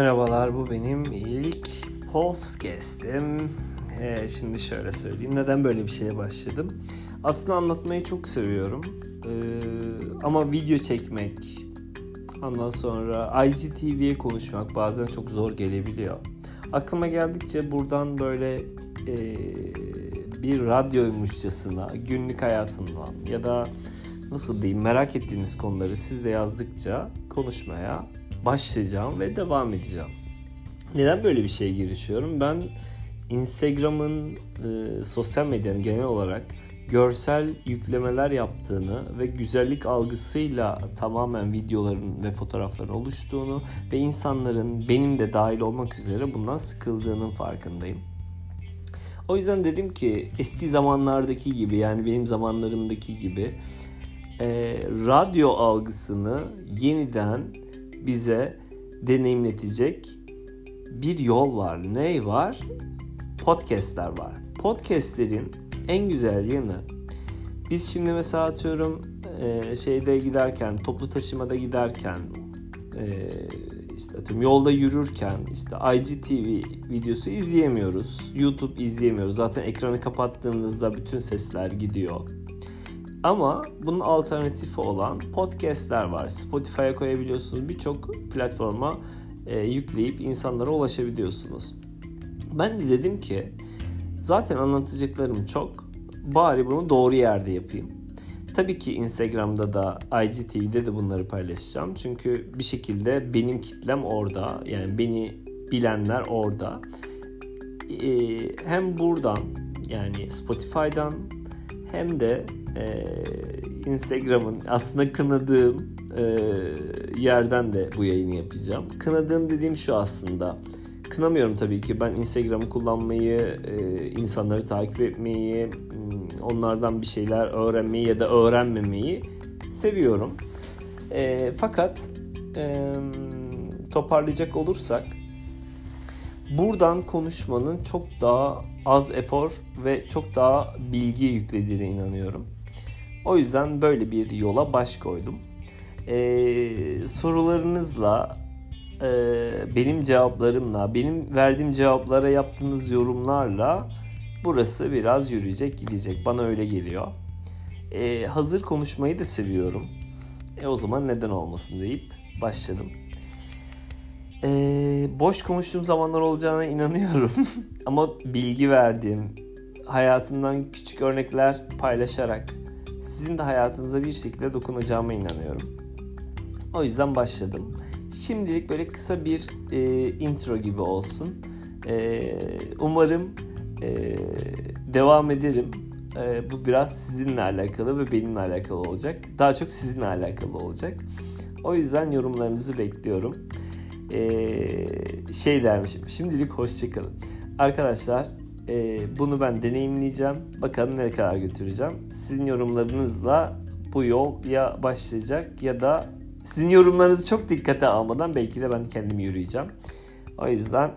Merhabalar, bu benim ilk podcast'im. Ee, şimdi şöyle söyleyeyim, neden böyle bir şeye başladım? Aslında anlatmayı çok seviyorum. Ee, ama video çekmek, ondan sonra IGTV'ye konuşmak bazen çok zor gelebiliyor. Aklıma geldikçe buradan böyle e, bir radyoymuşçasına, günlük hayatımdan ya da nasıl diyeyim merak ettiğiniz konuları siz de yazdıkça konuşmaya başlayacağım ve devam edeceğim. Neden böyle bir şeye girişiyorum? Ben Instagram'ın e, sosyal medyanın genel olarak görsel yüklemeler yaptığını ve güzellik algısıyla tamamen videoların ve fotoğrafların oluştuğunu ve insanların benim de dahil olmak üzere bundan sıkıldığının farkındayım. O yüzden dedim ki eski zamanlardaki gibi yani benim zamanlarımdaki gibi e, radyo algısını yeniden bize deneyimletecek bir yol var. Ne var? Podcast'ler var. Podcast'lerin en güzel yanı biz şimdi mesela atıyorum e, şeyde giderken, toplu taşımada giderken e, işte atıyorum yolda yürürken işte IGTV videosu izleyemiyoruz. YouTube izleyemiyoruz. Zaten ekranı kapattığınızda bütün sesler gidiyor. Ama bunun alternatifi olan podcastler var. Spotify'a koyabiliyorsunuz. Birçok platforma e, yükleyip insanlara ulaşabiliyorsunuz. Ben de dedim ki zaten anlatacaklarım çok. Bari bunu doğru yerde yapayım. Tabii ki Instagram'da da IGTV'de de bunları paylaşacağım. Çünkü bir şekilde benim kitlem orada. Yani beni bilenler orada. Ee, hem buradan yani Spotify'dan hem de e, Instagram'ın aslında kınadığım e, yerden de bu yayını yapacağım. Kınadığım dediğim şu aslında. Kınamıyorum tabii ki. Ben Instagram'ı kullanmayı, e, insanları takip etmeyi, hmm, onlardan bir şeyler öğrenmeyi ya da öğrenmemeyi seviyorum. E, fakat e, toparlayacak olursak buradan konuşmanın çok daha az efor ve çok daha bilgi yüklediğine inanıyorum. O yüzden böyle bir yola baş koydum. Ee, sorularınızla, e, benim cevaplarımla, benim verdiğim cevaplara yaptığınız yorumlarla burası biraz yürüyecek gidecek. Bana öyle geliyor. Ee, hazır konuşmayı da seviyorum. E o zaman neden olmasın deyip başladım. Ee, boş konuştuğum zamanlar olacağına inanıyorum. Ama bilgi verdiğim, hayatımdan küçük örnekler paylaşarak sizin de hayatınıza bir şekilde dokunacağıma inanıyorum. O yüzden başladım. Şimdilik böyle kısa bir e, intro gibi olsun. E, umarım e, devam ederim. E, bu biraz sizinle alakalı ve benimle alakalı olacak. Daha çok sizinle alakalı olacak. O yüzden yorumlarınızı bekliyorum. Ee, şey dermişim. Şimdilik hoşçakalın. Arkadaşlar e, bunu ben deneyimleyeceğim. Bakalım ne kadar götüreceğim. Sizin yorumlarınızla bu yol ya başlayacak ya da sizin yorumlarınızı çok dikkate almadan belki de ben kendim yürüyeceğim. O yüzden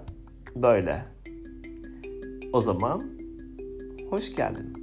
böyle. O zaman hoş geldin.